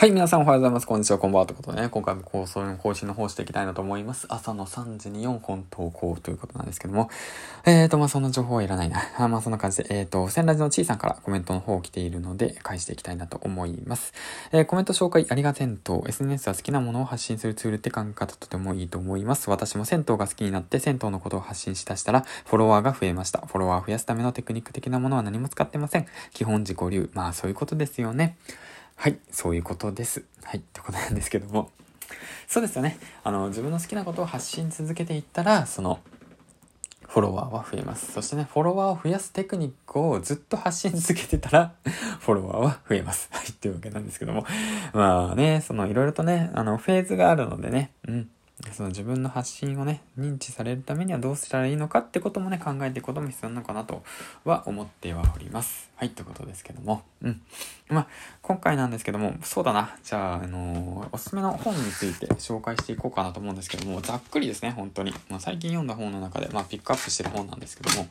はい、皆さんおはようございます。こんにちは、こんばんは。ということでね、今回も放送の更新の方していきたいなと思います。朝の3時に4本投稿ということなんですけども、えーと、まあ、そんな情報はいらないな。あまあ、そんな感じで、えーと、千ラジのちいさんからコメントの方来ているので、返していきたいなと思います。えー、コメント紹介ありが銭湯。SNS は好きなものを発信するツールって考え方とてもいいと思います。私も銭湯が好きになって銭湯のことを発信しだしたら、フォロワーが増えました。フォロワーを増やすためのテクニック的なものは何も使ってません。基本自己流。まあ、そういうことですよね。はい、そういうことです。はい、ってことなんですけども。そうですよね。あの、自分の好きなことを発信続けていったら、その、フォロワーは増えます。そしてね、フォロワーを増やすテクニックをずっと発信続けてたら、フォロワーは増えます。はい、っていうわけなんですけども。まあね、そのいろいろとね、あの、フェーズがあるのでね、うん。その自分の発信をね、認知されるためにはどうしたらいいのかってこともね、考えていくことも必要なのかなとは思ってはおります。はい、ってことですけども。うん。まあ、今回なんですけども、そうだな。じゃあ、あのー、おすすめの本について紹介していこうかなと思うんですけども、ざっくりですね、本当に。まあ、最近読んだ本の中で、まあ、ピックアップしてる本なんですけども、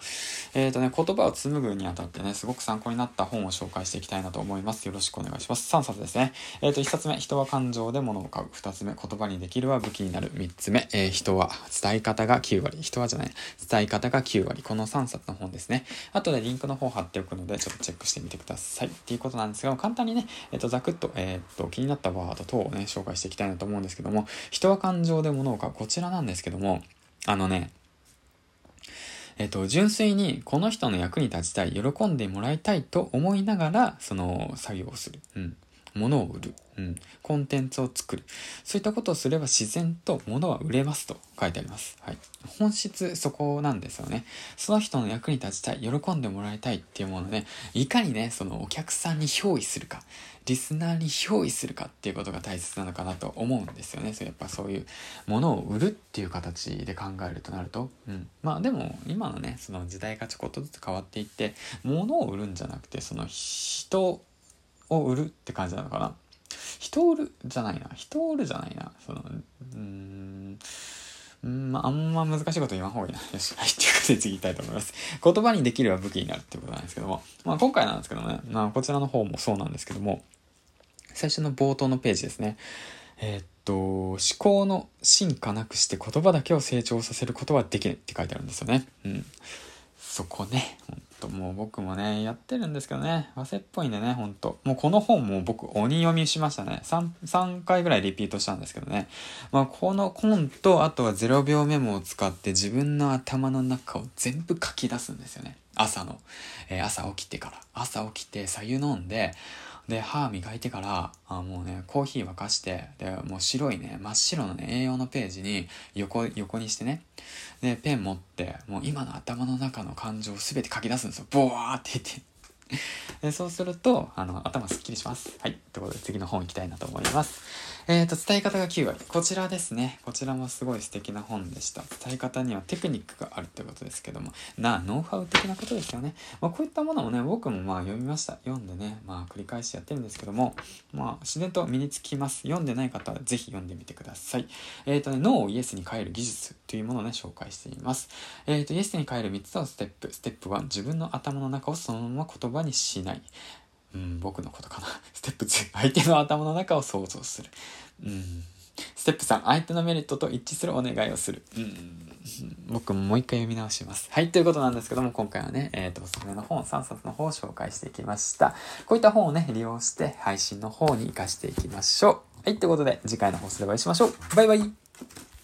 えっ、ー、とね、言葉を紡ぐにあたってね、すごく参考になった本を紹介していきたいなと思います。よろしくお願いします。3冊ですね。えっ、ー、と、1冊目、人は感情で物を買う。2つ目、言葉にできるは武器になる。3つ目、えー、人は伝え方が9割。人はじゃない。伝え方が9割。この3冊の本ですね。あとでリンクの方貼っておくので、ちょっとチェックしてみてください。っていうことなんですが、簡単にね、えっ、と、ざくっと、えっ、と、気になったワード等をね、紹介していきたいなと思うんですけども、人は感情で物を買う。こちらなんですけども、あのね、えっと、純粋にこの人の役に立ちたい、喜んでもらいたいと思いながら、その作業をする。うん。物を売る。うん。コンテンツを作る。そういったことをすれば自然と物は売れますと書いてあります。はい。本質そこなんですよね。その人の役に立ちたい、喜んでもらいたいっていうものね、いかにね、そのお客さんに憑依するか、リスナーに憑依するかっていうことが大切なのかなと思うんですよね。そうやっぱそういうものを売るっていう形で考えるとなると。うん。まあでも今のね、その時代がちょこっとずつ変わっていって、物を売るんじゃなくて、その人を売るって感じなのかな？人を売るじゃないな。人を売るじゃないな。その、うん、んまあ、あんま難しいこと言わん方がいいな。よし。はい。ということで次行きたいと思います。言葉にできるは武器になるってことなんですけども。まあ今回なんですけどね。まあこちらの方もそうなんですけども。最初の冒頭のページですね。えー、っと、思考の進化なくして言葉だけを成長させることはできないって書いてあるんですよね。うん。そこね。ともう僕もね、やってるんですけどね、忘れっぽいんでね、ほんと。もうこの本も僕鬼読みしましたね。3、3回ぐらいリピートしたんですけどね。まあこの本と、あとは0秒メモを使って自分の頭の中を全部書き出すんですよね。朝の。えー、朝起きてから。朝起きて、左右飲んで、で、歯磨いてから、あもうね、コーヒー沸かして、で、もう白いね、真っ白のね、栄養のページに横、横にしてね、で、ペン持って、もう今の頭の中の感情を全て書き出すんですんですよ。ボワーって言って。でそうすると、あの、頭すっきりします。はい。ということで、次の本行きたいなと思います。えっ、ー、と、伝え方が9割。こちらですね。こちらもすごい素敵な本でした。伝え方にはテクニックがあるってことですけども、な、ノウハウ的なことですよね。まあ、こういったものもね、僕もまあ読みました。読んでね、まあ繰り返しやってるんですけども、まあ自然と身につきます。読んでない方はぜひ読んでみてください。えっ、ー、とね、ノーをイエスに変える技術というものをね、紹介しています。えっ、ー、と、イエスに変える3つのステップ。ステップ1、自分の頭の中をそのまま言葉にしない？うん、僕のことかな。ステップ2、相手の頭の中を想像する。うん。ステップ3、相手のメリットと一致するお願いをする。うん。僕ももう一回読み直します。はい、ということなんですけども、今回はね、えっ、ー、と、おすすめの本3冊の方を紹介していきました。こういった本をね、利用して配信の方に活かしていきましょう。はい、ということで、次回の放送でお会いしましょう。バイバイ